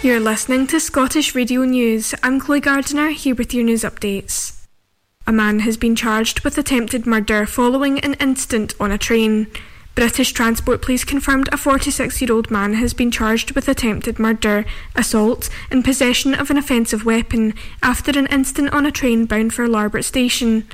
You're listening to Scottish Radio News. I'm Chloe Gardiner here with your news updates. A man has been charged with attempted murder following an incident on a train. British Transport Police confirmed a 46 year old man has been charged with attempted murder, assault, and possession of an offensive weapon after an incident on a train bound for Larbert Station.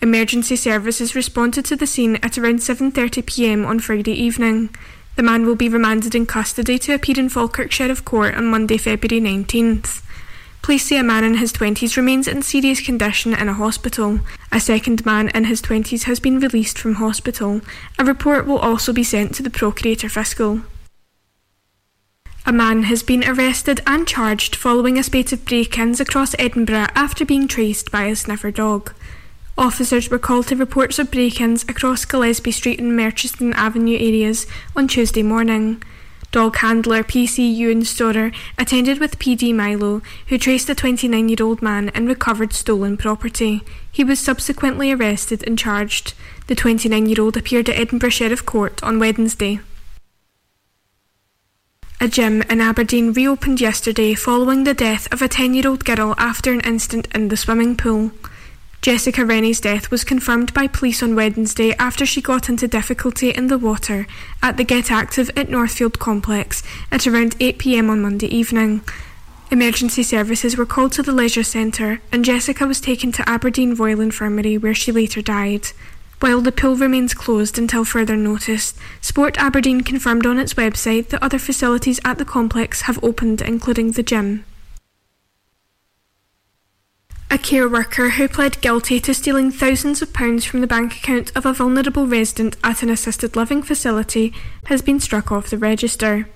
Emergency services responded to the scene at around 7:30 p.m. on Friday evening. The man will be remanded in custody to appear in Falkirk Sheriff Court on Monday, February 19th. Police say a man in his 20s remains in serious condition in a hospital. A second man in his 20s has been released from hospital. A report will also be sent to the Procurator Fiscal. A man has been arrested and charged following a spate of break ins across Edinburgh after being traced by a sniffer dog. Officers were called to reports of break ins across Gillespie Street and Merchiston Avenue areas on Tuesday morning. Dog handler PC Ewan attended with PD Milo, who traced a 29 year old man and recovered stolen property. He was subsequently arrested and charged. The 29 year old appeared at Edinburgh Sheriff Court on Wednesday. A gym in Aberdeen reopened yesterday following the death of a 10 year old girl after an incident in the swimming pool. Jessica Rennie's death was confirmed by police on Wednesday after she got into difficulty in the water at the Get Active at Northfield complex at around 8pm on Monday evening. Emergency services were called to the leisure centre and Jessica was taken to Aberdeen Royal Infirmary where she later died. While the pool remains closed until further notice, Sport Aberdeen confirmed on its website that other facilities at the complex have opened, including the gym. A care worker who pled guilty to stealing thousands of pounds from the bank account of a vulnerable resident at an assisted living facility has been struck off the register.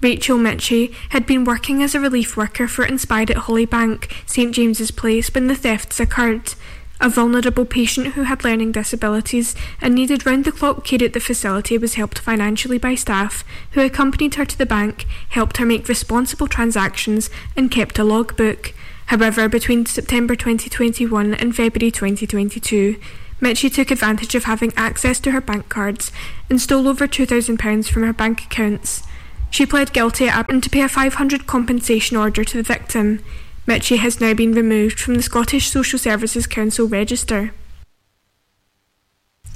Rachel Mitchie had been working as a relief worker for Inspired at Hollybank, St James's Place, when the thefts occurred. A vulnerable patient who had learning disabilities and needed round the clock care at the facility was helped financially by staff who accompanied her to the bank, helped her make responsible transactions, and kept a logbook. However, between September 2021 and February 2022, Mitchie took advantage of having access to her bank cards and stole over £2,000 from her bank accounts. She pled guilty and to pay a 500 compensation order to the victim. Mitchie has now been removed from the Scottish Social Services Council register.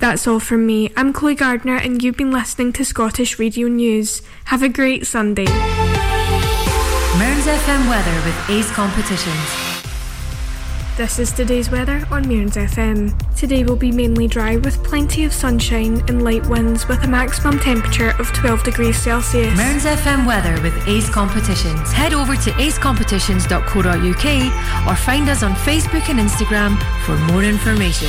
That's all from me. I'm Chloe Gardner and you've been listening to Scottish Radio News. Have a great Sunday. Mearns FM weather with Ace Competitions. This is today's weather on Mearns FM. Today will be mainly dry with plenty of sunshine and light winds with a maximum temperature of 12 degrees Celsius. Mearns FM weather with Ace Competitions. Head over to acecompetitions.co.uk or find us on Facebook and Instagram for more information.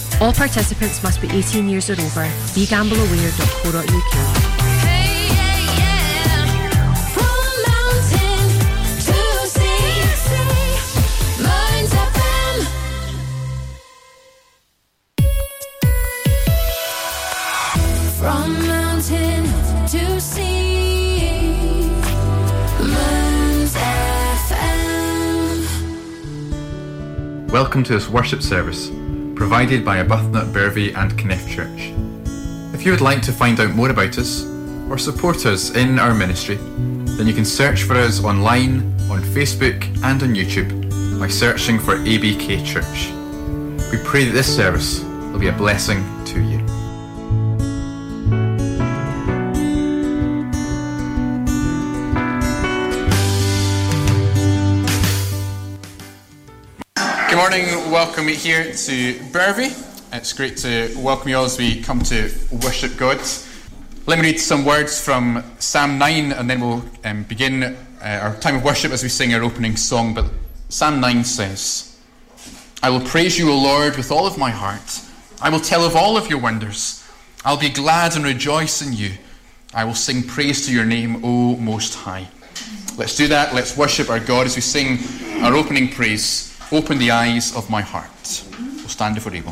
All participants must be 18 years or over. BeGambleAware.co.uk. From mountain to sea, Mearns FM. Welcome to this worship service, provided by Arbuthnott, Bervie and Kinneff Church. If you would like to find out more about us or support us in our ministry, then you can search for us online, on Facebook and on YouTube by searching for ABK Church. We pray that this service will be a blessing to you. Morning, welcome here to Bervie. It's great to welcome you all as we come to worship God. Let me read some words from Psalm 9 and then we'll um, begin uh, our time of worship as we sing our opening song. But Psalm 9 says, I will praise you, O Lord, with all of my heart. I will tell of all of your wonders. I'll be glad and rejoice in you. I will sing praise to your name, O Most High. Let's do that. Let's worship our God as we sing our opening praise. Open the eyes of my heart. We'll stand if we're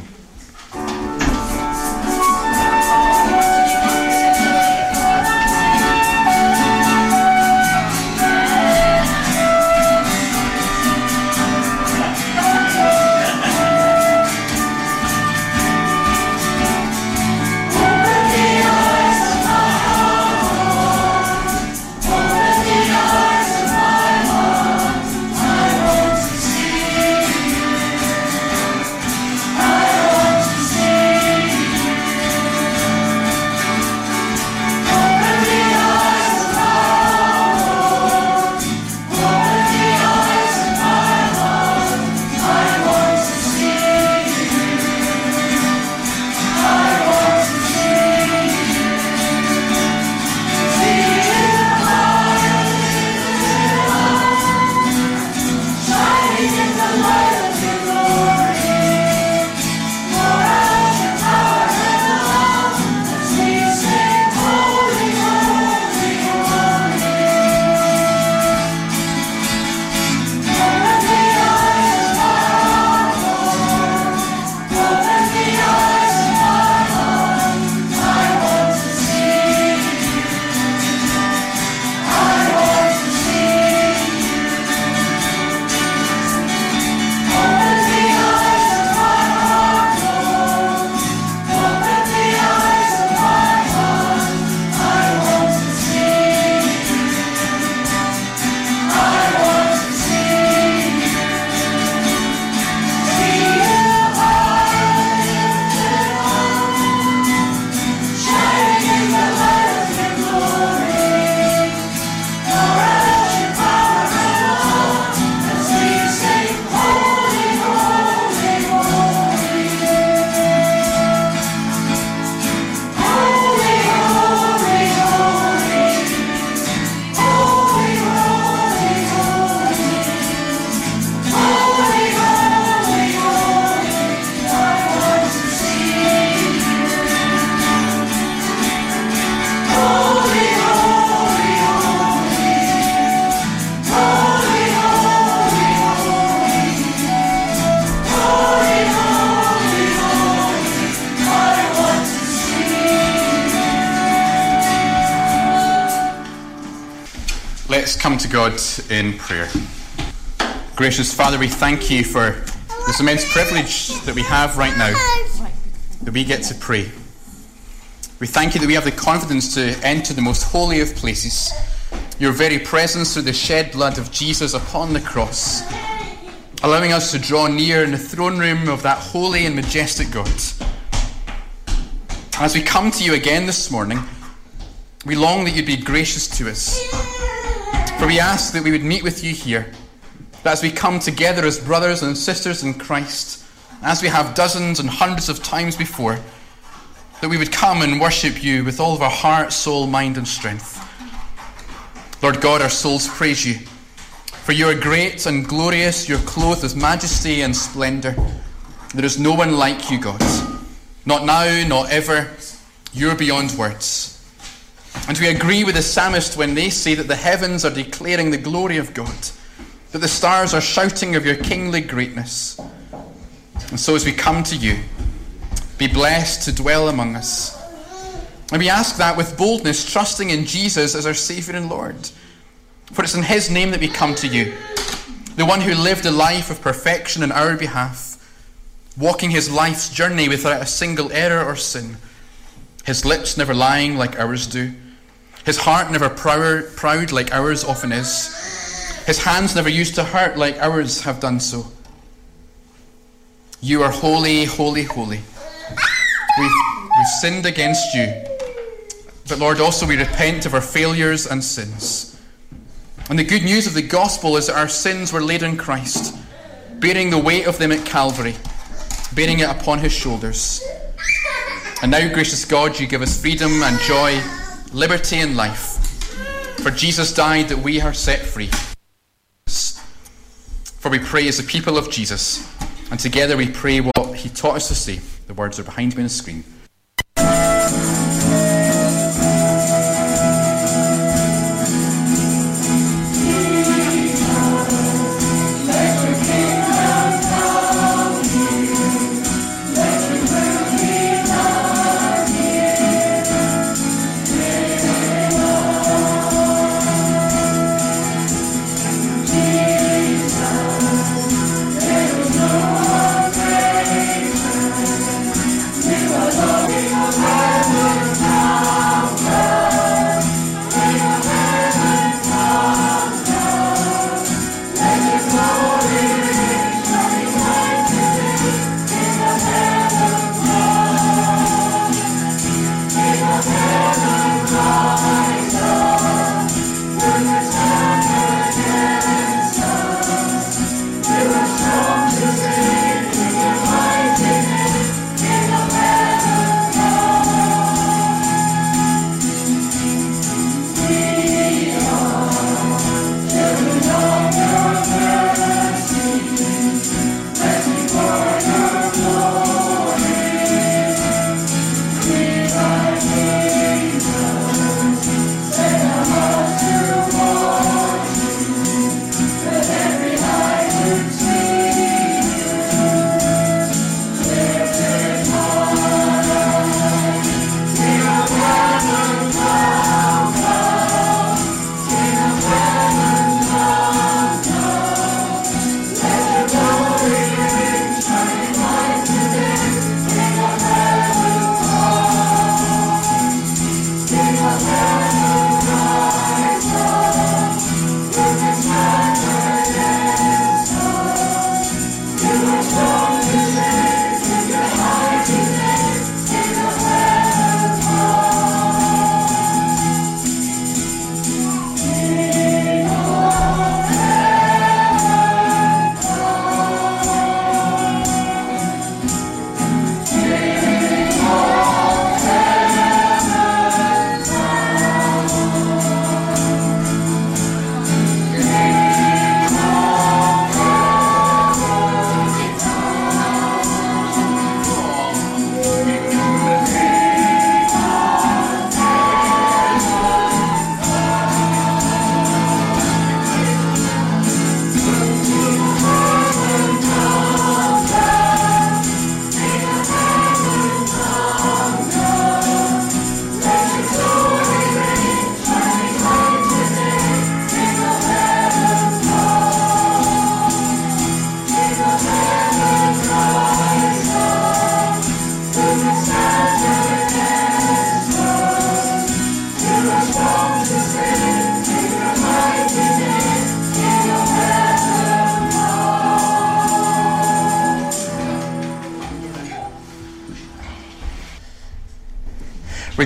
to God in prayer. Gracious Father, we thank you for this immense privilege that we have right now, that we get to pray. We thank you that we have the confidence to enter the most holy of places, your very presence through the shed blood of Jesus upon the cross, allowing us to draw near in the throne room of that holy and majestic God. As we come to you again this morning, we long that you'd be gracious to us. For we ask that we would meet with you here, that as we come together as brothers and sisters in Christ, as we have dozens and hundreds of times before, that we would come and worship you with all of our heart, soul, mind, and strength. Lord God, our souls praise you. For you are great and glorious, you're clothed with majesty and splendour. There is no one like you, God. Not now, not ever. You're beyond words. And we agree with the psalmist when they say that the heavens are declaring the glory of God, that the stars are shouting of your kingly greatness. And so as we come to you, be blessed to dwell among us. And we ask that with boldness, trusting in Jesus as our Saviour and Lord. For it's in His name that we come to you, the one who lived a life of perfection in our behalf, walking his life's journey without a single error or sin, his lips never lying like ours do, his heart never proud, like ours often is, his hands never used to hurt like ours have done so. You are holy, holy, holy. We've, we've sinned against you. But Lord, also we repent of our failures and sins. And the good news of the gospel is that our sins were laid on Christ, bearing the weight of them at Calvary, bearing it upon his shoulders. And now, gracious God, you give us freedom and joy, liberty and life. For Jesus died that we are set free. For we pray as the people of Jesus, and together we pray what he taught us to say. The words are behind me on the screen.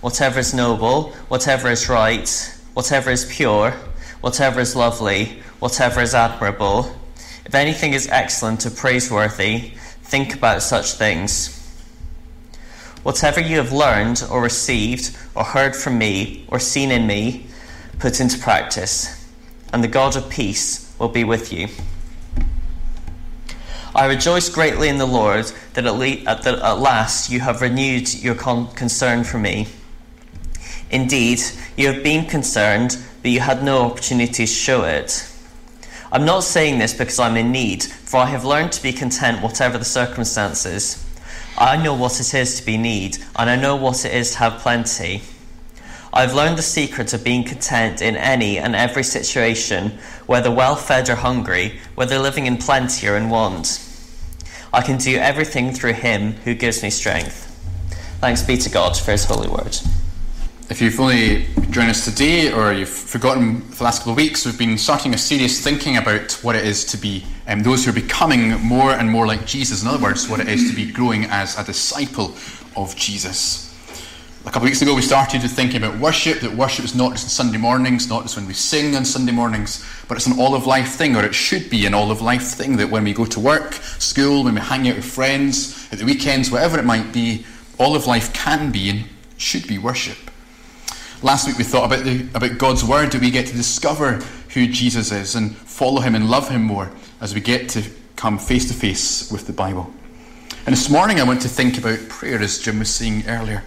whatever is noble, whatever is right, whatever is pure, whatever is lovely, whatever is admirable, if anything is excellent or praiseworthy, think about such things. Whatever you have learned or received or heard from me or seen in me, put into practice, and the God of peace will be with you. I rejoice greatly in the Lord that at, le- at last you have renewed your con- concern for me. Indeed, you have been concerned, but you had no opportunity to show it. I'm not saying this because I'm in need, for I have learned to be content whatever the circumstances. I know what it is to be need, and I know what it is to have plenty. I've learned the secret of being content in any and every situation, whether well fed or hungry, whether living in plenty or in want. I can do everything through Him who gives me strength. Thanks be to God for His holy word. If you've only joined us today or you've forgotten for the last couple of weeks, we've been starting a serious thinking about what it is to be um, those who are becoming more and more like Jesus. In other words, what it is to be growing as a disciple of Jesus. A couple of weeks ago, we started to thinking about worship, that worship is not just on Sunday mornings, not just when we sing on Sunday mornings, but it's an all of life thing, or it should be an all of life thing, that when we go to work, school, when we hang out with friends, at the weekends, whatever it might be, all of life can be and should be worship. Last week we thought about, the, about God's Word, that we get to discover who Jesus is and follow Him and love Him more as we get to come face to face with the Bible. And this morning I want to think about prayer, as Jim was saying earlier.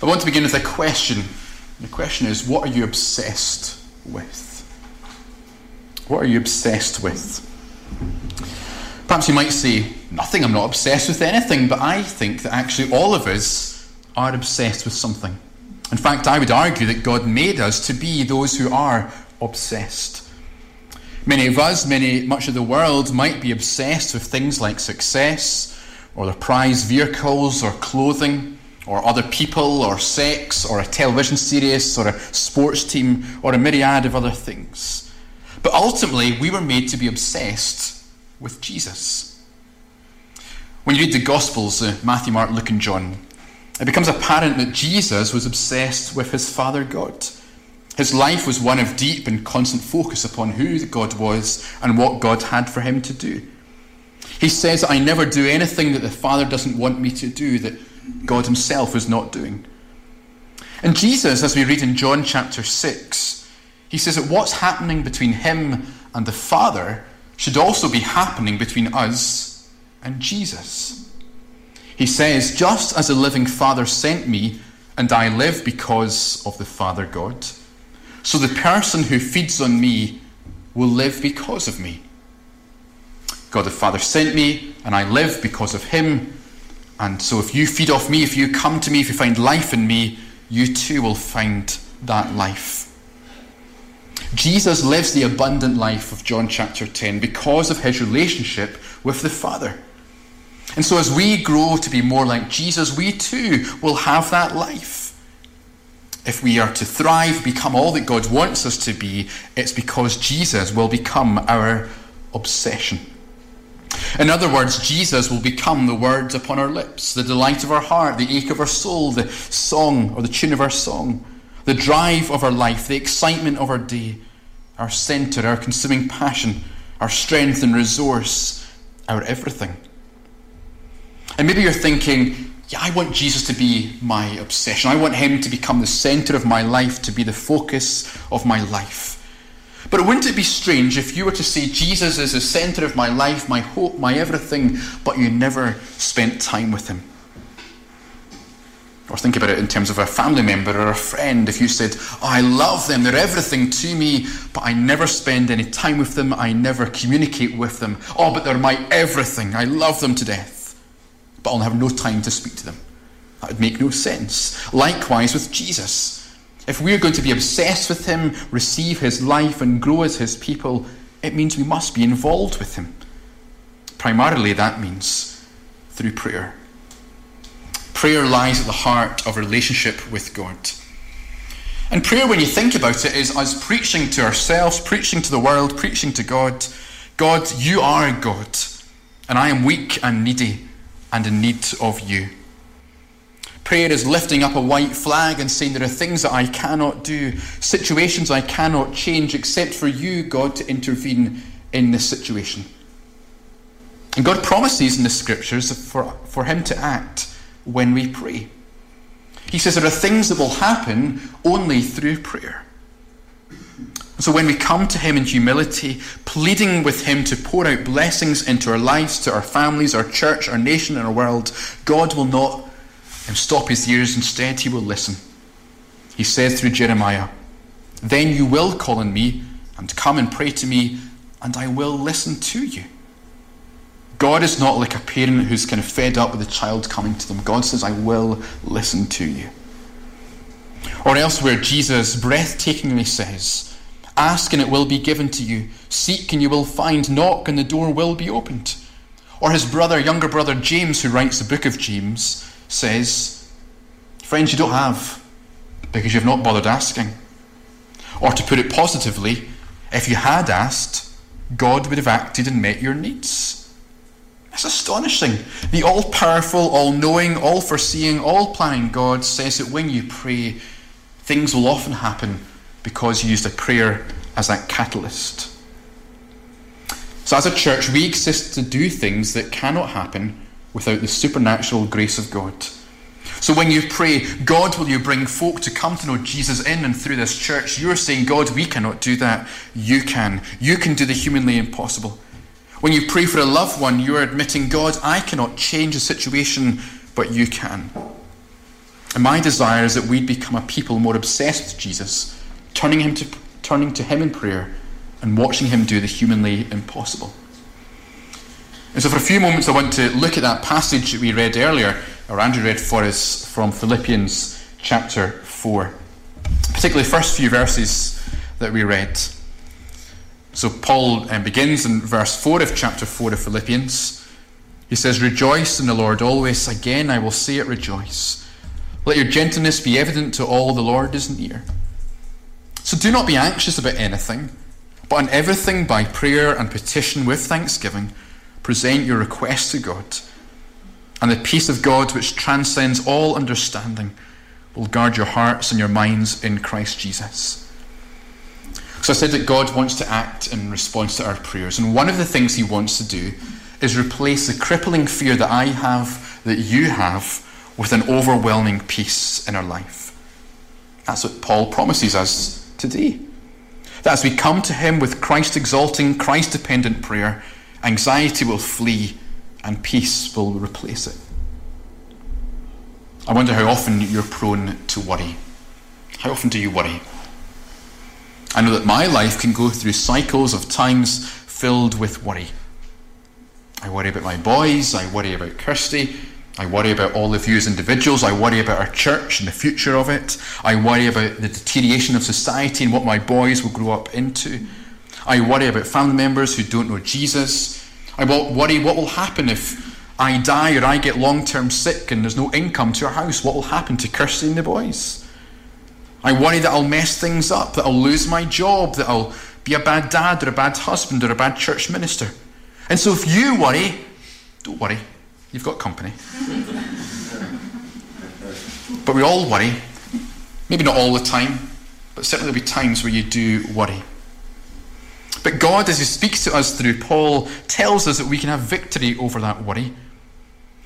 I want to begin with a question. The question is what are you obsessed with? What are you obsessed with? Perhaps you might say, nothing, I'm not obsessed with anything, but I think that actually all of us are obsessed with something. In fact, I would argue that God made us to be those who are obsessed. Many of us, many much of the world might be obsessed with things like success or their prize vehicles or clothing or other people or sex or a television series or a sports team or a myriad of other things. But ultimately, we were made to be obsessed with Jesus. When you read the Gospels, uh, Matthew, Mark, Luke, and John, it becomes apparent that Jesus was obsessed with his Father God. His life was one of deep and constant focus upon who God was and what God had for him to do. He says, I never do anything that the Father doesn't want me to do, that God Himself is not doing. And Jesus, as we read in John chapter 6, he says that what's happening between Him and the Father should also be happening between us and Jesus. He says, Just as the living Father sent me, and I live because of the Father God, so the person who feeds on me will live because of me. God the Father sent me, and I live because of Him. And so if you feed off me, if you come to me, if you find life in me, you too will find that life. Jesus lives the abundant life of John chapter 10 because of his relationship with the Father. And so as we grow to be more like Jesus, we too will have that life. If we are to thrive, become all that God wants us to be, it's because Jesus will become our obsession. In other words, Jesus will become the words upon our lips, the delight of our heart, the ache of our soul, the song or the tune of our song, the drive of our life, the excitement of our day, our centre, our consuming passion, our strength and resource, our everything. And maybe you're thinking, yeah, I want Jesus to be my obsession. I want him to become the centre of my life, to be the focus of my life. But wouldn't it be strange if you were to say Jesus is the centre of my life, my hope, my everything, but you never spent time with him? Or think about it in terms of a family member or a friend. If you said, oh, I love them, they're everything to me, but I never spend any time with them, I never communicate with them. Oh, but they're my everything, I love them to death, but I'll have no time to speak to them. That would make no sense. Likewise with Jesus. If we're going to be obsessed with Him, receive His life, and grow as His people, it means we must be involved with Him. Primarily, that means through prayer. Prayer lies at the heart of relationship with God. And prayer, when you think about it, is us preaching to ourselves, preaching to the world, preaching to God. God, you are God, and I am weak and needy and in need of you. Prayer is lifting up a white flag and saying there are things that I cannot do, situations I cannot change, except for you, God, to intervene in this situation. And God promises in the scriptures for, for Him to act when we pray. He says there are things that will happen only through prayer. So when we come to Him in humility, pleading with Him to pour out blessings into our lives, to our families, our church, our nation, and our world, God will not um, stop His ears. Instead, He will listen. He says through Jeremiah, Then you will call on me and come and pray to me, and I will listen to you. God is not like a parent who's kind of fed up with the child coming to them. God says, I will listen to you. Or elsewhere, Jesus breathtakingly says, Ask and it will be given to you. Seek and you will find. Knock and the door will be opened. Or his brother, younger brother James, who writes the book of James, says, Friends, you don't have because you've not bothered asking. Or to put it positively, if you had asked, God would have acted and met your needs. It's astonishing. The all powerful, all knowing, all foreseeing, all planning God says that when you pray, things will often happen because you used a prayer as that catalyst. So, as a church, we exist to do things that cannot happen without the supernatural grace of God. So, when you pray, God, will you bring folk to come to know Jesus in and through this church? You're saying, God, we cannot do that. You can. You can do the humanly impossible. When you pray for a loved one, you are admitting, God, I cannot change the situation, but you can. And my desire is that we'd become a people more obsessed with Jesus, turning, him to, turning to Him in prayer and watching Him do the humanly impossible. And so, for a few moments, I want to look at that passage that we read earlier, or Andrew read for us from Philippians chapter 4, particularly the first few verses that we read. So Paul um, begins in verse 4 of chapter 4 of Philippians. He says, Rejoice in the Lord always. Again, I will say it, rejoice. Let your gentleness be evident to all, the Lord is near. So do not be anxious about anything, but in everything by prayer and petition with thanksgiving, present your requests to God. And the peace of God, which transcends all understanding, will guard your hearts and your minds in Christ Jesus. So I said that God wants to act in response to our prayers. And one of the things he wants to do is replace the crippling fear that I have, that you have, with an overwhelming peace in our life. That's what Paul promises us today. That as we come to him with Christ exalting, Christ dependent prayer, anxiety will flee and peace will replace it. I wonder how often you're prone to worry. How often do you worry? I know that my life can go through cycles of times filled with worry. I worry about my boys, I worry about Kirsty, I worry about all of you as individuals, I worry about our church and the future of it, I worry about the deterioration of society and what my boys will grow up into. I worry about family members who don't know Jesus. I worry what will happen if I die or I get long term sick and there's no income to our house. What will happen to Kirsty and the boys? I worry that I'll mess things up, that I'll lose my job, that I'll be a bad dad or a bad husband or a bad church minister. And so if you worry, don't worry, you've got company. but we all worry. Maybe not all the time, but certainly there'll be times where you do worry. But God, as He speaks to us through Paul, tells us that we can have victory over that worry.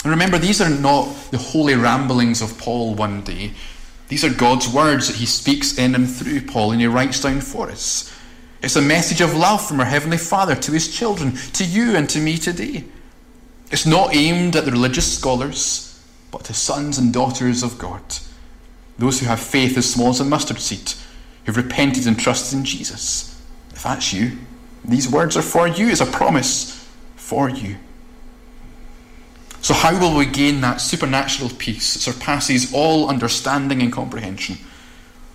And remember, these are not the holy ramblings of Paul one day. These are God's words that He speaks in and through Paul, and He writes down for us. It's a message of love from our Heavenly Father to His children, to you and to me today. It's not aimed at the religious scholars, but to sons and daughters of God, those who have faith as small as a mustard seed, who've repented and trusted in Jesus. If that's you, these words are for you as a promise for you. So, how will we gain that supernatural peace that surpasses all understanding and comprehension?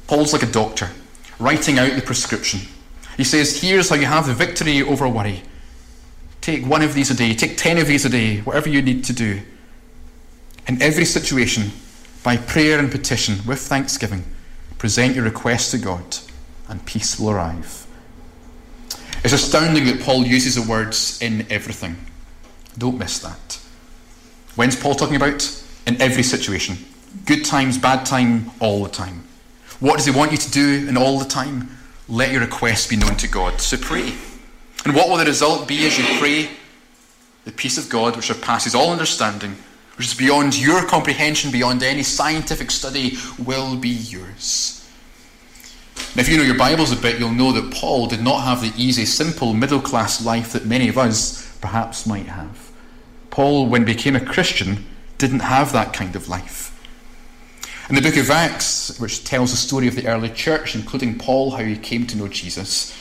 Paul's like a doctor, writing out the prescription. He says, Here's how you have the victory over worry. Take one of these a day, take ten of these a day, whatever you need to do. In every situation, by prayer and petition, with thanksgiving, present your request to God, and peace will arrive. It's astounding that Paul uses the words in everything. Don't miss that. When's Paul talking about? In every situation. Good times, bad time, all the time. What does he want you to do in all the time? Let your requests be known to God. So pray. And what will the result be as you pray? The peace of God, which surpasses all understanding, which is beyond your comprehension, beyond any scientific study, will be yours. Now, if you know your Bibles a bit, you'll know that Paul did not have the easy, simple, middle class life that many of us perhaps might have. Paul, when he became a Christian, didn't have that kind of life. In the book of Acts, which tells the story of the early church, including Paul, how he came to know Jesus,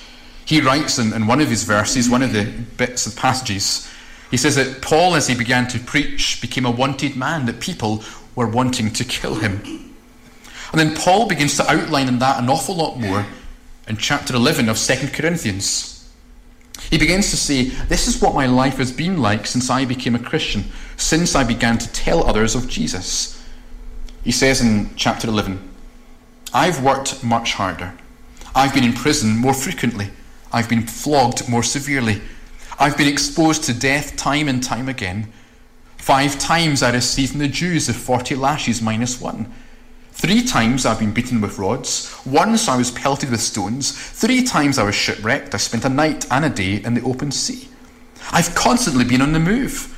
he writes in, in one of his verses, one of the bits of passages, he says that Paul, as he began to preach, became a wanted man, that people were wanting to kill him. And then Paul begins to outline in that an awful lot more in chapter 11 of 2 Corinthians. He begins to say, This is what my life has been like since I became a Christian, since I began to tell others of Jesus. He says in chapter 11, I've worked much harder. I've been in prison more frequently. I've been flogged more severely. I've been exposed to death time and time again. Five times I received from the Jews the 40 lashes minus one. Three times I've been beaten with rods. Once I was pelted with stones. Three times I was shipwrecked. I spent a night and a day in the open sea. I've constantly been on the move.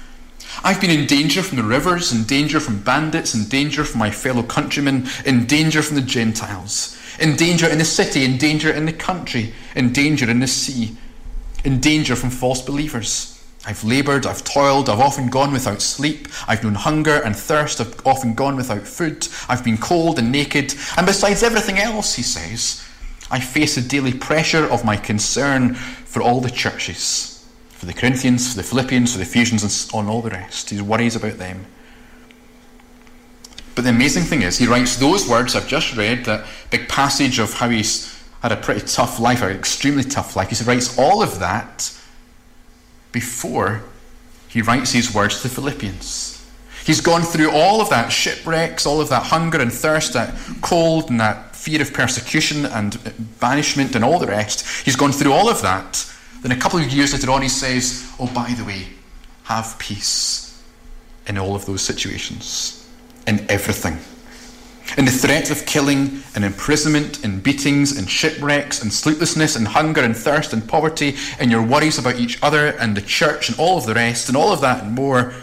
I've been in danger from the rivers, in danger from bandits, in danger from my fellow countrymen, in danger from the Gentiles, in danger in the city, in danger in the country, in danger in the sea, in danger from false believers. I've laboured, I've toiled, I've often gone without sleep, I've known hunger and thirst, I've often gone without food, I've been cold and naked, and besides everything else, he says, I face the daily pressure of my concern for all the churches for the Corinthians, for the Philippians, for the Ephesians, and on all the rest. He worries about them. But the amazing thing is, he writes those words I've just read, that big passage of how he's had a pretty tough life, an extremely tough life. He writes all of that before he writes these words to the Philippians. He's gone through all of that shipwrecks, all of that hunger and thirst, that cold and that fear of persecution and banishment and all the rest. He's gone through all of that then a couple of years later on, he says, Oh, by the way, have peace in all of those situations, in everything. In the threat of killing, and imprisonment, and beatings, and shipwrecks, and sleeplessness, and hunger, and thirst, and poverty, and your worries about each other, and the church, and all of the rest, and all of that and more,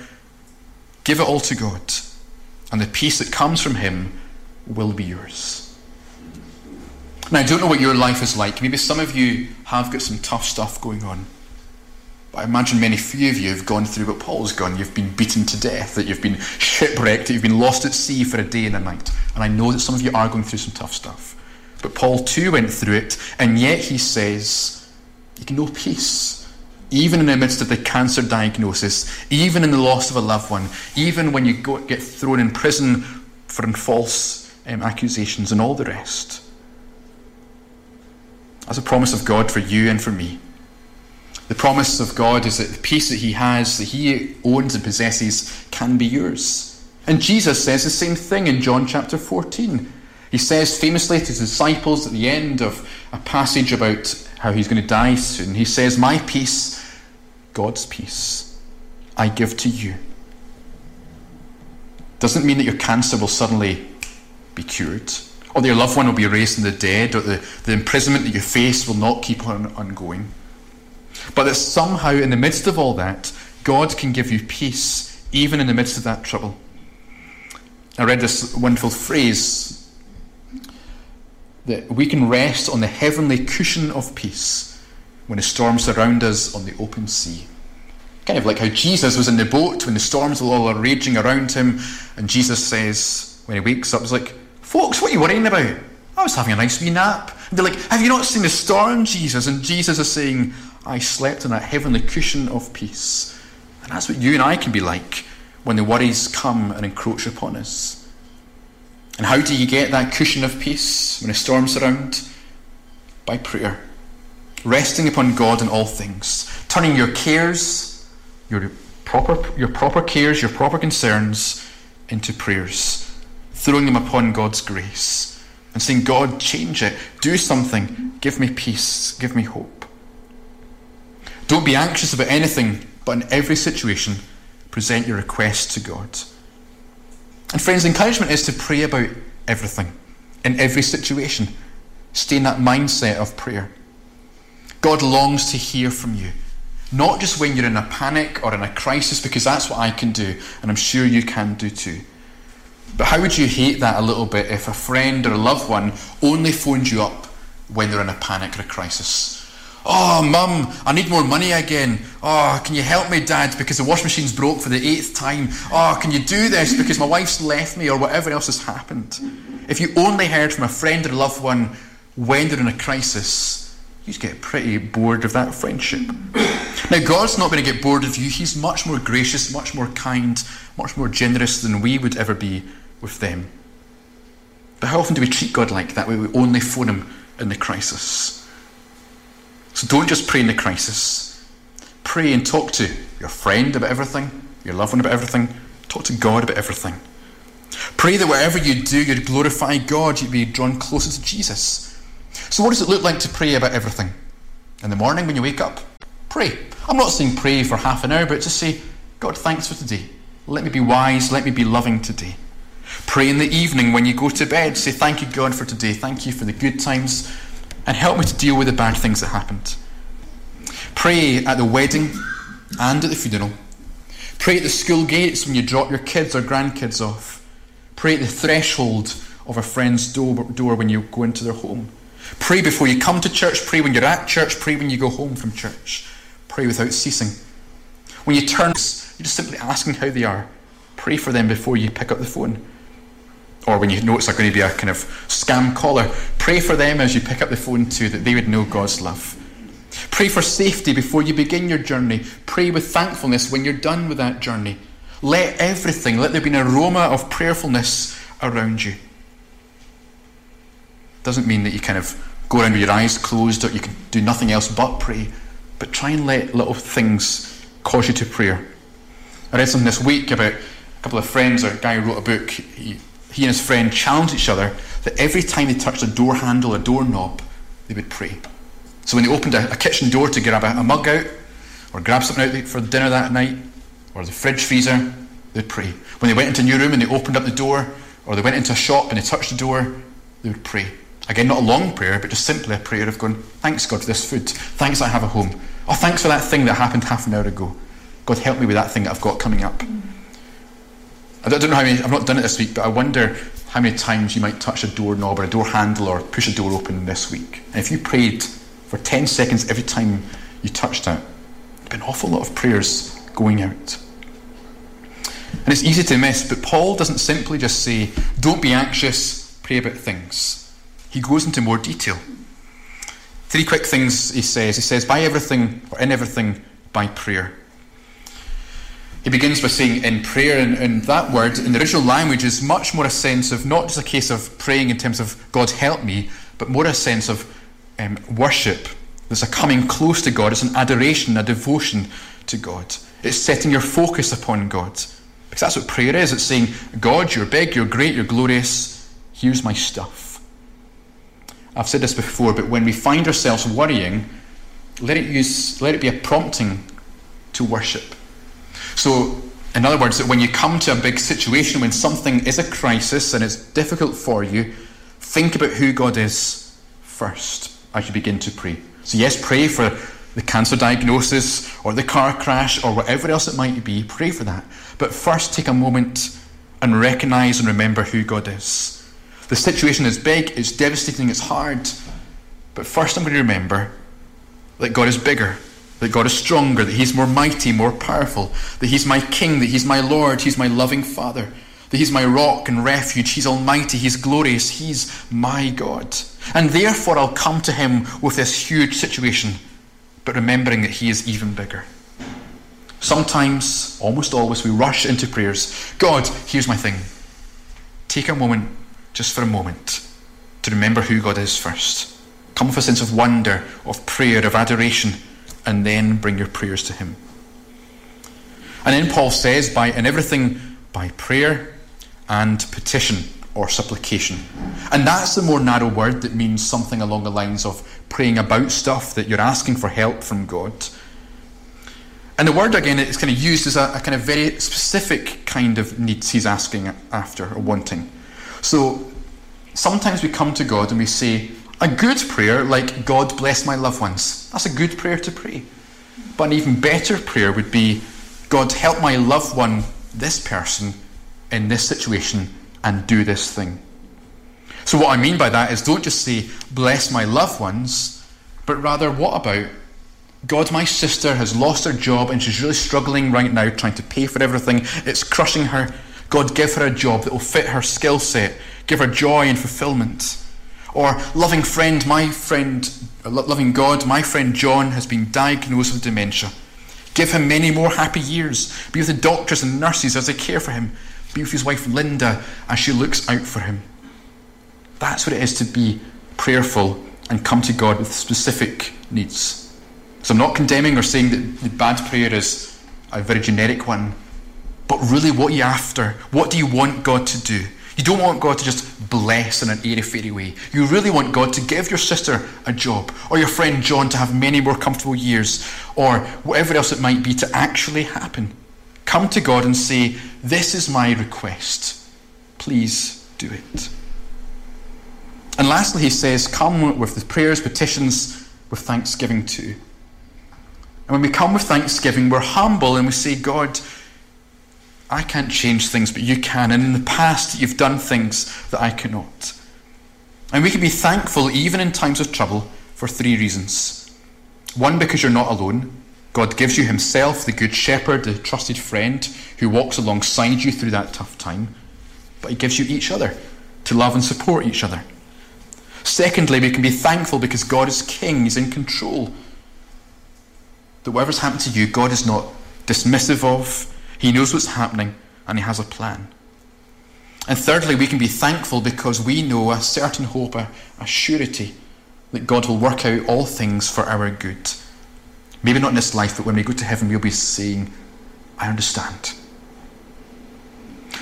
give it all to God, and the peace that comes from Him will be yours. Now, I don't know what your life is like. Maybe some of you have got some tough stuff going on. I imagine many few of you have gone through what Paul's gone. You've been beaten to death, that you've been shipwrecked, that you've been lost at sea for a day and a night. And I know that some of you are going through some tough stuff. But Paul too went through it, and yet he says, You can know peace. Even in the midst of the cancer diagnosis, even in the loss of a loved one, even when you go, get thrown in prison for false um, accusations and all the rest. That's a promise of God for you and for me. The promise of God is that the peace that He has, that He owns and possesses, can be yours. And Jesus says the same thing in John chapter 14. He says famously to his disciples at the end of a passage about how he's going to die soon, he says, My peace, God's peace, I give to you. Doesn't mean that your cancer will suddenly be cured or that your loved one will be raised from the dead, or the, the imprisonment that you face will not keep on ongoing. But that somehow, in the midst of all that, God can give you peace, even in the midst of that trouble. I read this wonderful phrase that we can rest on the heavenly cushion of peace when the storms surround us on the open sea. Kind of like how Jesus was in the boat when the storms were all raging around him, and Jesus says, when he wakes up, he's like, Folks, what are you worrying about? I was having a nice wee nap. And they're like, Have you not seen the storm, Jesus? And Jesus is saying, I slept on that heavenly cushion of peace. And that's what you and I can be like when the worries come and encroach upon us. And how do you get that cushion of peace when a storm's around? By prayer. Resting upon God in all things. Turning your cares, your proper, your proper cares, your proper concerns into prayers. Throwing them upon God's grace. And saying, God, change it. Do something. Give me peace. Give me hope. Don't be anxious about anything, but in every situation, present your request to God. And friends, encouragement is to pray about everything, in every situation. Stay in that mindset of prayer. God longs to hear from you, not just when you're in a panic or in a crisis, because that's what I can do, and I'm sure you can do too. But how would you hate that a little bit if a friend or a loved one only phoned you up when they're in a panic or a crisis? Oh, mum, I need more money again. Oh, can you help me, dad, because the washing machine's broke for the eighth time. Oh, can you do this because my wife's left me or whatever else has happened? If you only heard from a friend or loved one when they're in a crisis, you'd get pretty bored of that friendship. Now, God's not going to get bored of you. He's much more gracious, much more kind, much more generous than we would ever be with them. But how often do we treat God like that, we only phone Him in the crisis? So don't just pray in the crisis. Pray and talk to your friend about everything, your loved one about everything. Talk to God about everything. Pray that wherever you do, you'd glorify God, you'd be drawn closer to Jesus. So, what does it look like to pray about everything? In the morning when you wake up, pray. I'm not saying pray for half an hour, but just say, God, thanks for today. Let me be wise, let me be loving today. Pray in the evening when you go to bed. Say, Thank you, God, for today. Thank you for the good times and help me to deal with the bad things that happened. Pray at the wedding and at the funeral. Pray at the school gates when you drop your kids or grandkids off. Pray at the threshold of a friend's door, when you go into their home. Pray before you come to church. Pray when you're at church. Pray when you go home from church. Pray without ceasing. When you turn, you're just simply asking how they are. Pray for them before you pick up the phone or when you notice they're going to be a kind of scam caller, pray for them as you pick up the phone too, that they would know God's love. Pray for safety before you begin your journey. Pray with thankfulness when you're done with that journey. Let everything, let there be an aroma of prayerfulness around you. Doesn't mean that you kind of go around with your eyes closed or you can do nothing else but pray, but try and let little things cause you to prayer. I read something this week about a couple of friends, a guy who wrote a book. He he and his friend challenged each other that every time they touched a door handle, a doorknob, they would pray. So when they opened a, a kitchen door to grab a, a, mug out, or grab something out for dinner that night, or the fridge freezer, they'd pray. When they went into a new room and they opened up the door, or they went into a shop and they touched the door, they would pray. Again, not a long prayer, but just simply a prayer of going, Thanks, God, for this food. Thanks, I have a home. Oh, thanks for that thing that happened half an hour ago. God, help me with that thing that I've got coming up. I don't know how many, I've not done it this week, but I wonder how many times you might touch a doorknob or a door handle or push a door open this week. And if you prayed for 10 seconds every time you touched it, there'd be an awful lot of prayers going out. And it's easy to miss, but Paul doesn't simply just say, don't be anxious, pray about things. He goes into more detail. Three quick things he says. He says, by everything, or in everything, by prayer. He begins by saying in prayer, and, and, that word in the original language is much more a sense of not just a case of praying in terms of God help me, but more a sense of um, worship. There's a coming close to God, it's an adoration, a devotion to God. It's setting your focus upon God. Because that's what prayer is. It's saying, God, you're big, you're great, you're glorious, here's my stuff. I've said this before, but when we find ourselves worrying, let it use let it be a prompting to worship so, in other words, that when you come to a big situation, when something is a crisis and it's difficult for you, think about who God is first as you begin to pray. So, yes, pray for the cancer diagnosis or the car crash or whatever else it might be. Pray for that. But first, take a moment and recognize and remember who God is. The situation is big, it's devastating, it's hard. But first, I'm going to remember that God is bigger that God is stronger, that He's more mighty, more powerful, that He's my King, that He's my Lord, He's my loving Father, that He's my rock and refuge, He's almighty, He's glorious, He's my God. And therefore I'll come to Him with this huge situation, but remembering that He is even bigger. Sometimes, almost always, we rush into prayers God, here's my thing. Take a moment just for a moment, to remember who God is first. Come with a sense of wonder, of prayer, of adoration, and then bring your prayers to Him. And then Paul says, by in everything by prayer and petition or supplication. And that's the more narrow word that means something along the lines of praying about stuff that you're asking for help from God. And the word again is kind of used as a, a kind of very specific kind of needs he's asking after or wanting. So sometimes we come to God and we say, a good prayer, like, God bless my loved ones. That's a good prayer to pray. But an even better prayer would be, God help my loved one, this person, in this situation and do this thing. So, what I mean by that is don't just say, bless my loved ones, but rather, what about God, my sister has lost her job and she's really struggling right now trying to pay for everything. It's crushing her. God, give her a job that will fit her skill set, give her joy and fulfillment. Or, loving friend, my friend, loving God, my friend John has been diagnosed with dementia. Give him many more happy years. Be with the doctors and nurses as they care for him. Be with his wife Linda as she looks out for him. That's what it is to be prayerful and come to God with specific needs. So I'm not condemning or saying that the bad prayer is a very generic one, but really what are you after? What do you want God to do? You don't want God to just bless in an airy fairy way. You really want God to give your sister a job, or your friend John to have many more comfortable years, or whatever else it might be to actually happen. Come to God and say, This is my request. Please do it. And lastly, he says, Come with the prayers, petitions, with thanksgiving too. And when we come with thanksgiving, we're humble and we say, God, I can't change things, but you can. And in the past, you've done things that I cannot. And we can be thankful even in times of trouble for three reasons. One, because you're not alone. God gives you Himself, the Good Shepherd, the trusted friend who walks alongside you through that tough time. But He gives you each other to love and support each other. Secondly, we can be thankful because God is King, He's in control. That whatever's happened to you, God is not dismissive of, he knows what's happening and He has a plan. And thirdly, we can be thankful because we know a certain hope, a, a surety that God will work out all things for our good. Maybe not in this life, but when we go to heaven, we'll be saying, I understand.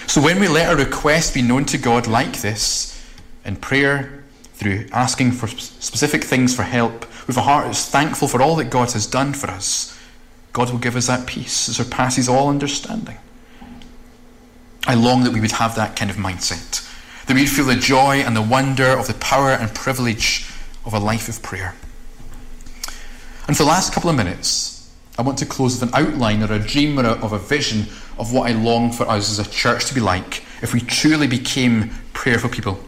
So when we let our requests be known to God like this, in prayer, through asking for specific things for help, with a heart that's thankful for all that God has done for us, God will give us that peace that surpasses all understanding. I long that we would have that kind of mindset, that we'd feel the joy and the wonder of the power and privilege of a life of prayer. And for the last couple of minutes, I want to close with an outline or a dream or a, of a vision of what I long for us as a church to be like if we truly became prayerful people.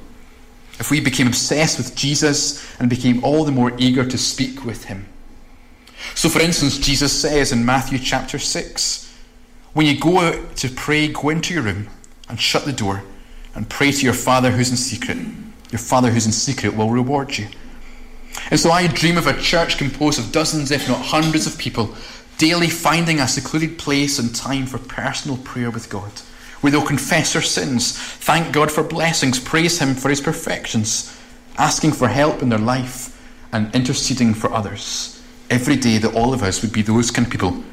If we became obsessed with Jesus and became all the more eager to speak with him. So, for instance, Jesus says in Matthew chapter 6 when you go out to pray, go into your room and shut the door and pray to your Father who's in secret. Your Father who's in secret will reward you. And so I dream of a church composed of dozens, if not hundreds, of people daily finding a secluded place and time for personal prayer with God, where they'll confess their sins, thank God for blessings, praise Him for His perfections, asking for help in their life, and interceding for others every day that all of us would be those kind of people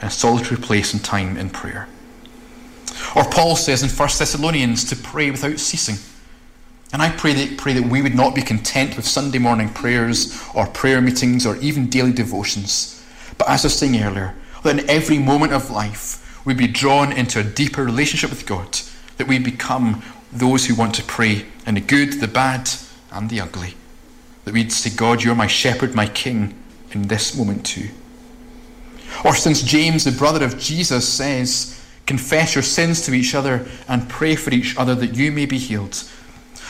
in a solitary place and time in prayer. Or Paul says in 1 Thessalonians to pray without ceasing. And I pray that, pray that we would not be content with Sunday morning prayers or prayer meetings or even daily devotions. But as I was saying earlier, that in every moment of life we be drawn into a deeper relationship with God, that we become those who want to pray in the good, the bad, and the ugly. That we'd say, God, you're my shepherd, my king, in this moment too. Or since James, the brother of Jesus, says, Confess your sins to each other and pray for each other that you may be healed.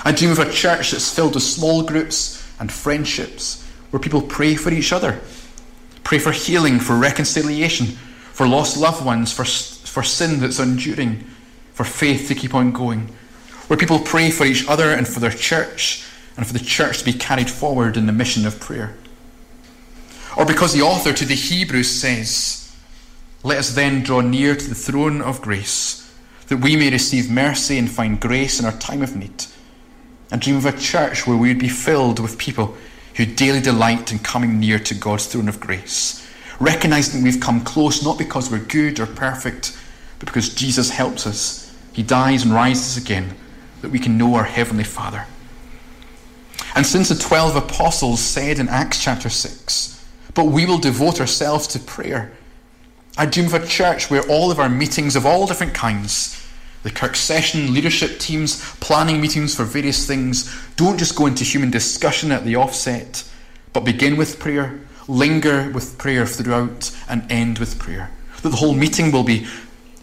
I dream of a church that's filled with small groups and friendships where people pray for each other, pray for healing, for reconciliation, for lost loved ones, for, for sin that's enduring, for faith to keep on going, where people pray for each other and for their church and for the church to be carried forward in the mission of prayer. Or because the author to the Hebrews says, Let us then draw near to the throne of grace, that we may receive mercy and find grace in our time of need. I dream of a church where we would be filled with people who daily delight in coming near to God's throne of grace, recognizing that we've come close not because we're good or perfect, but because Jesus helps us. He dies and rises again that we can know our Heavenly Father. And since the 12 apostles said in Acts chapter 6, but we will devote ourselves to prayer, I dream of a church where all of our meetings of all different kinds, the Kirk session, leadership teams, planning meetings for various things, don't just go into human discussion at the offset, but begin with prayer, linger with prayer throughout, and end with prayer. That the whole meeting will be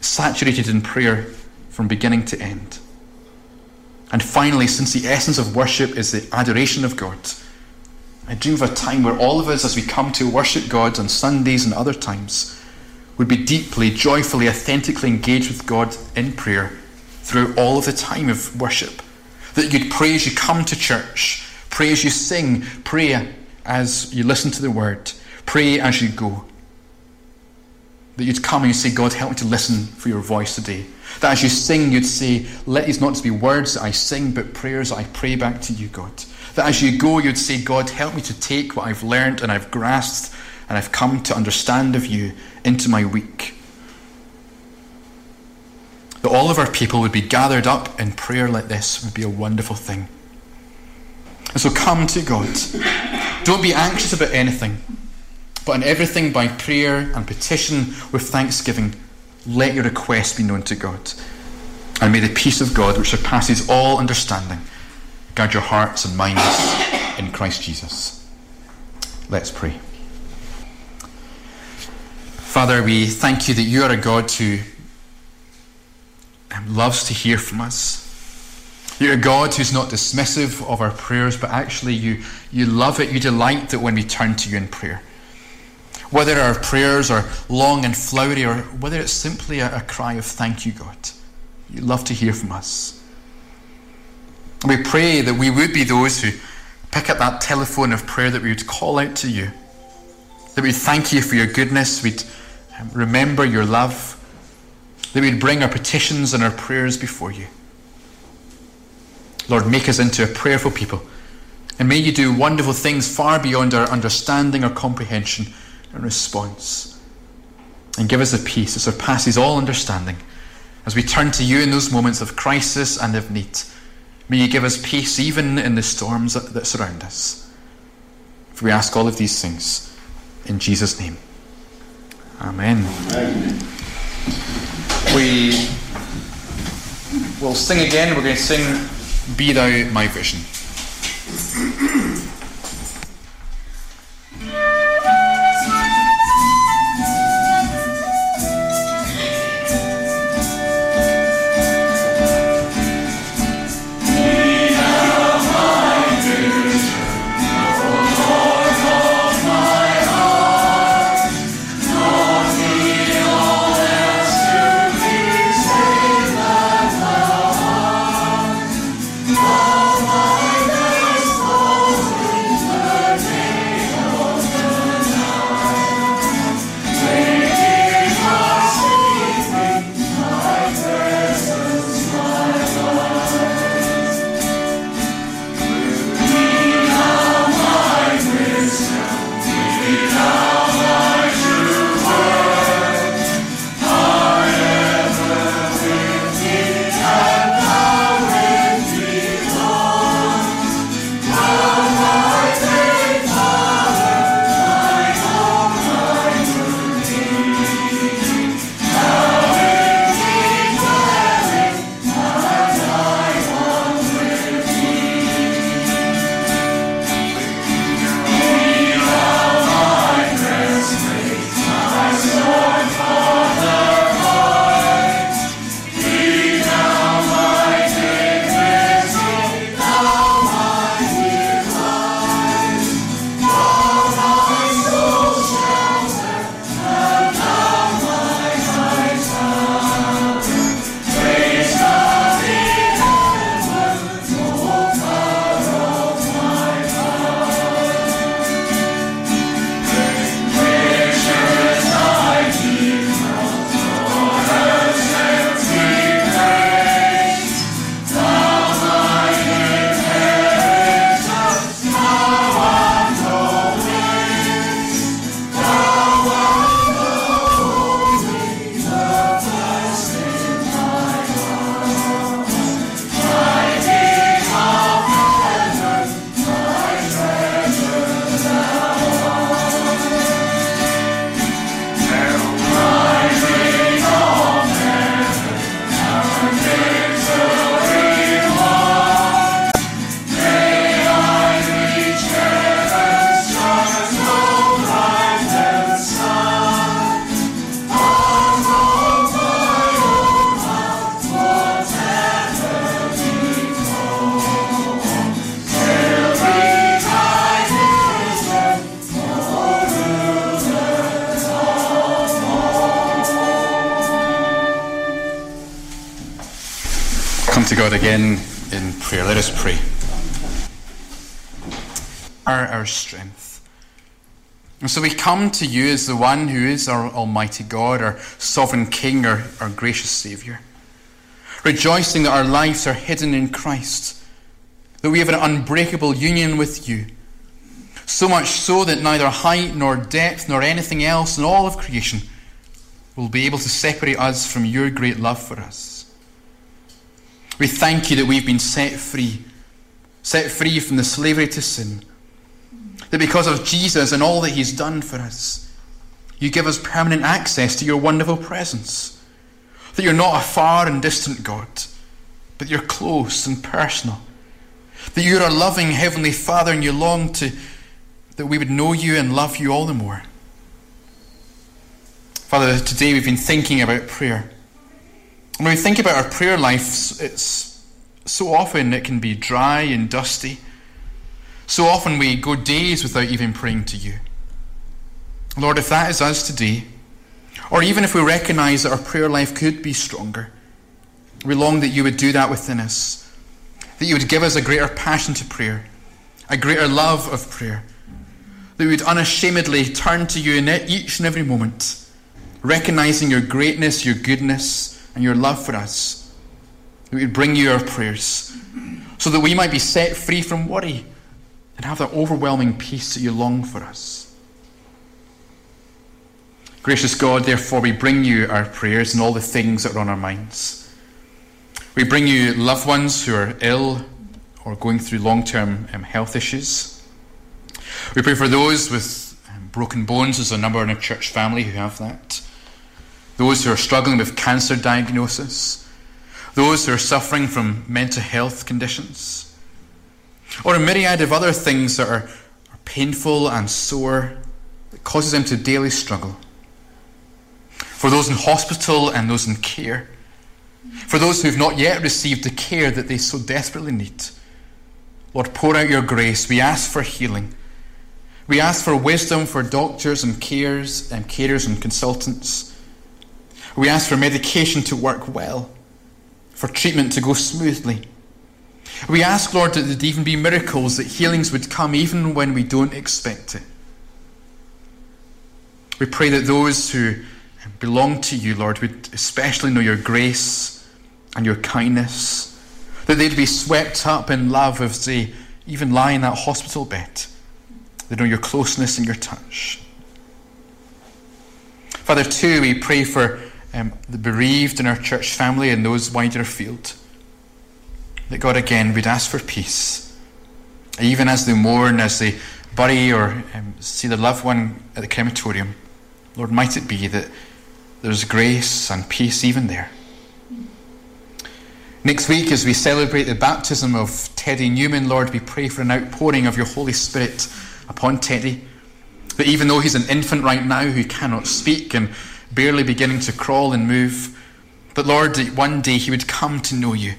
saturated in prayer from beginning to end. And finally, since the essence of worship is the adoration of God, I dream of a time where all of us, as we come to worship God on Sundays and other times, would be deeply, joyfully, authentically engaged with God in prayer throughout all of the time of worship. That you'd pray as you come to church, pray as you sing, pray as you listen to the word, pray as you go. That you'd come and you'd say, God, help me to listen for your voice today. That as you sing, you'd say, Let these not be words that I sing, but prayers that I pray back to you, God. That as you go, you'd say, God, help me to take what I've learned and I've grasped and I've come to understand of you into my week. That all of our people would be gathered up in prayer like this would be a wonderful thing. And so come to God. Don't be anxious about anything, but in everything by prayer and petition with thanksgiving let your request be known to God. And may the peace of God, which surpasses all understanding, guard your hearts and minds in Christ Jesus. Let's pray. Father, we thank you that you are a God who um, loves to hear from us. You're a God who's not dismissive of our prayers, but actually you, you love it, you delight that when we turn to you in prayer. Whether our prayers are long and flowery or whether it's simply a, a cry of thank you, God. You love to hear from us. We pray that we would be those who pick up that telephone of prayer, that we would call out to you, that we'd thank you for your goodness, we'd um, remember your love, that we'd bring our petitions and our prayers before you. Lord, make us into a prayerful people, and may you do wonderful things far beyond our understanding or comprehension and response. And give us a peace that surpasses all understanding as we turn to you in those moments of crisis and of need. May you give us peace even in the storms that, surround us. For we ask all of these things in Jesus' name. Amen. Amen. We will sing again. We're going to sing Be Thou My Vision. And so we come to you as the one who is our Almighty God, our sovereign King, our, our gracious Saviour, rejoicing that our lives are hidden in Christ, that we have an unbreakable union with you, so much so that neither height nor depth nor anything else in all of creation will be able to separate us from your great love for us. We thank you that we've been set free, set free from the slavery to sin. That because of Jesus and all that he's done for us, you give us permanent access to your wonderful presence. That you're not a far and distant God, but you're close and personal. That you're a loving Heavenly Father and you long to that we would know you and love you all the more. Father, today we've been thinking about prayer. When we think about our prayer life, it's so often it can be dry and dusty. So often we go days without even praying to you. Lord, if that is us today, or even if we recognize that our prayer life could be stronger, we long that you would do that within us, that you would give us a greater passion to prayer, a greater love of prayer, that we would unashamedly turn to you in each and every moment, recognizing your greatness, your goodness, and your love for us. That we would bring you our prayers so that we might be set free from worry and have that overwhelming peace that you long for us. Gracious God, therefore, we bring you our prayers and all the things that are on our minds. We bring you loved ones who are ill or going through long term um, health issues. We pray for those with um, broken bones. There's a number in our church family who have that those who are struggling with cancer diagnosis, those who are suffering from mental health conditions, or a myriad of other things that are, are painful and sore that causes them to daily struggle. For those in hospital and those in care, for those who have not yet received the care that they so desperately need. Lord, pour out your grace. We ask for healing. We ask for wisdom for doctors and carers and carers and consultants. We ask for medication to work well, for treatment to go smoothly. We ask, Lord, that there'd even be miracles, that healings would come even when we don't expect it. We pray that those who belong to you, Lord, would especially know your grace and your kindness, that they'd be swept up in love as they even lie in that hospital bed. They know your closeness and your touch. Father, too, we pray for um, the bereaved in our church family and those wider afield. That God again would ask for peace, even as they mourn, as they bury or um, see their loved one at the crematorium. Lord, might it be that there's grace and peace even there. Next week, as we celebrate the baptism of Teddy Newman, Lord, we pray for an outpouring of your Holy Spirit upon Teddy. That even though he's an infant right now who cannot speak and barely beginning to crawl and move. But Lord, that one day he would come to know you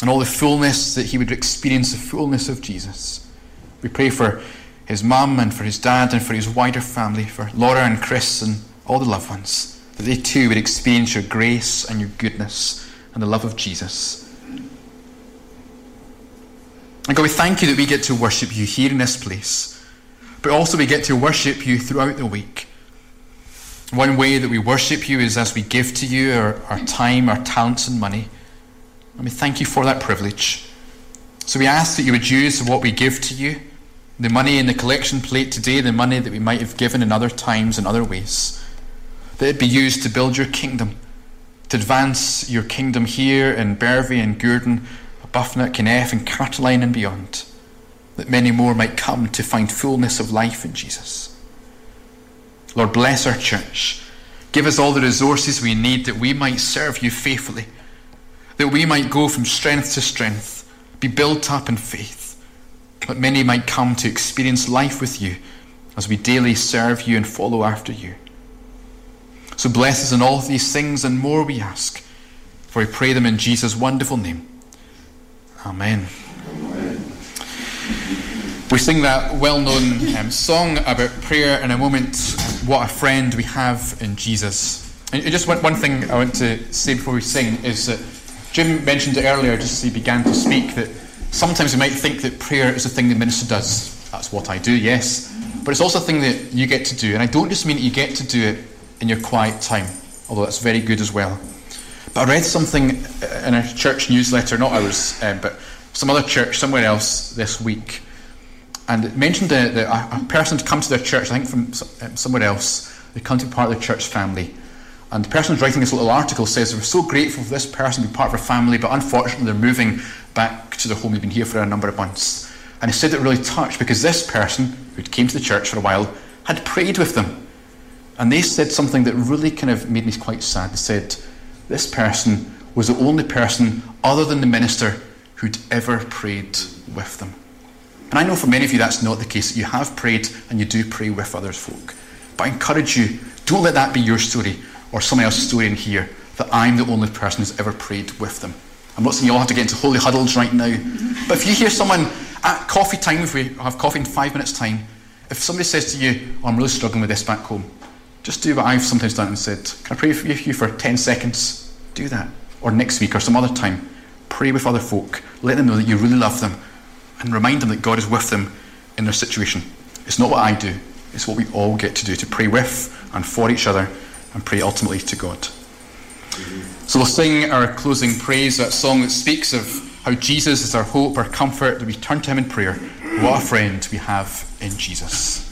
and all the fullness that he would experience the fullness of Jesus. We pray for his mum and for his dad and for his wider family, for Laura and Chris and all the loved ones, that they too would experience your grace and your goodness and the love of Jesus. And God, we thank you that we get to worship you here in this place, but also we get to worship you throughout the week. One way that we worship you is as we give to you our, our time, our talents, and money. And we thank you for that privilege. So we ask that you would use what we give to you, the money in the collection plate today, the money that we might have given in other times and other ways, that it be used to build your kingdom, to advance your kingdom here in Bervie and Gourdon, Arbuthnott, Kinneff and Catterline and beyond, that many more might come to find fullness of life in Jesus. Lord, bless our church. Give us all the resources we need that we might serve you faithfully, that we might go from strength to strength, be built up in faith, that many might come to experience life with you as we daily serve you and follow after you. So bless us in all these things and more we ask, for we pray them in Jesus' wonderful name. Amen. We sing that well known um, song about prayer in a moment. What a friend we have in Jesus. And just one, one thing I want to say before we sing is that Jim mentioned it earlier, just as he began to speak, that sometimes we might think that prayer is a thing the minister does. That's what I do, yes. But it's also a thing that you get to do. And I don't just mean that you get to do it in your quiet time, although that's very good as well. But I read something in a church newsletter, not ours, um, but some other church somewhere else this week. And it mentioned that a, a person had come to their church, I think from um, somewhere else, they come to be part of the church family. And the person who's writing this little article says were so grateful for this person to be part of our family, but unfortunately they're moving back to their home. They've been here for a number of months. And he said it really touched because this person, who came to the church for a while, had prayed with them. And they said something that really kind of made me quite sad. They said, This person was the only person other than the minister who'd ever prayed with them. And I know for many of you that's not the case, you have prayed and you do pray with others folk. But I encourage you, don't let that be your story or someone else's story in here, that I'm the only person who's ever prayed with them. I'm not saying you all have to get into holy huddles right now, but if you hear someone at coffee time, if we have coffee in five minutes' time, if somebody says to you, oh, I'm really struggling with this back home, just do what I've sometimes done and said, Can I pray for you for 10 seconds? Do that. Or next week or some other time. Pray with other folk. Let them know that you really love them and remind them that God is with them in their situation. It's not what I do, it's what we all get to do to pray with and for each other and pray ultimately to God. So we'll sing our closing praise, that song that speaks of how Jesus is our hope, our comfort, that we turn to Him in prayer. What a friend we have in Jesus.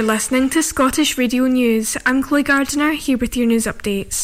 You're listening to Scottish Radio News. I'm Chloe Gardiner here with your news updates.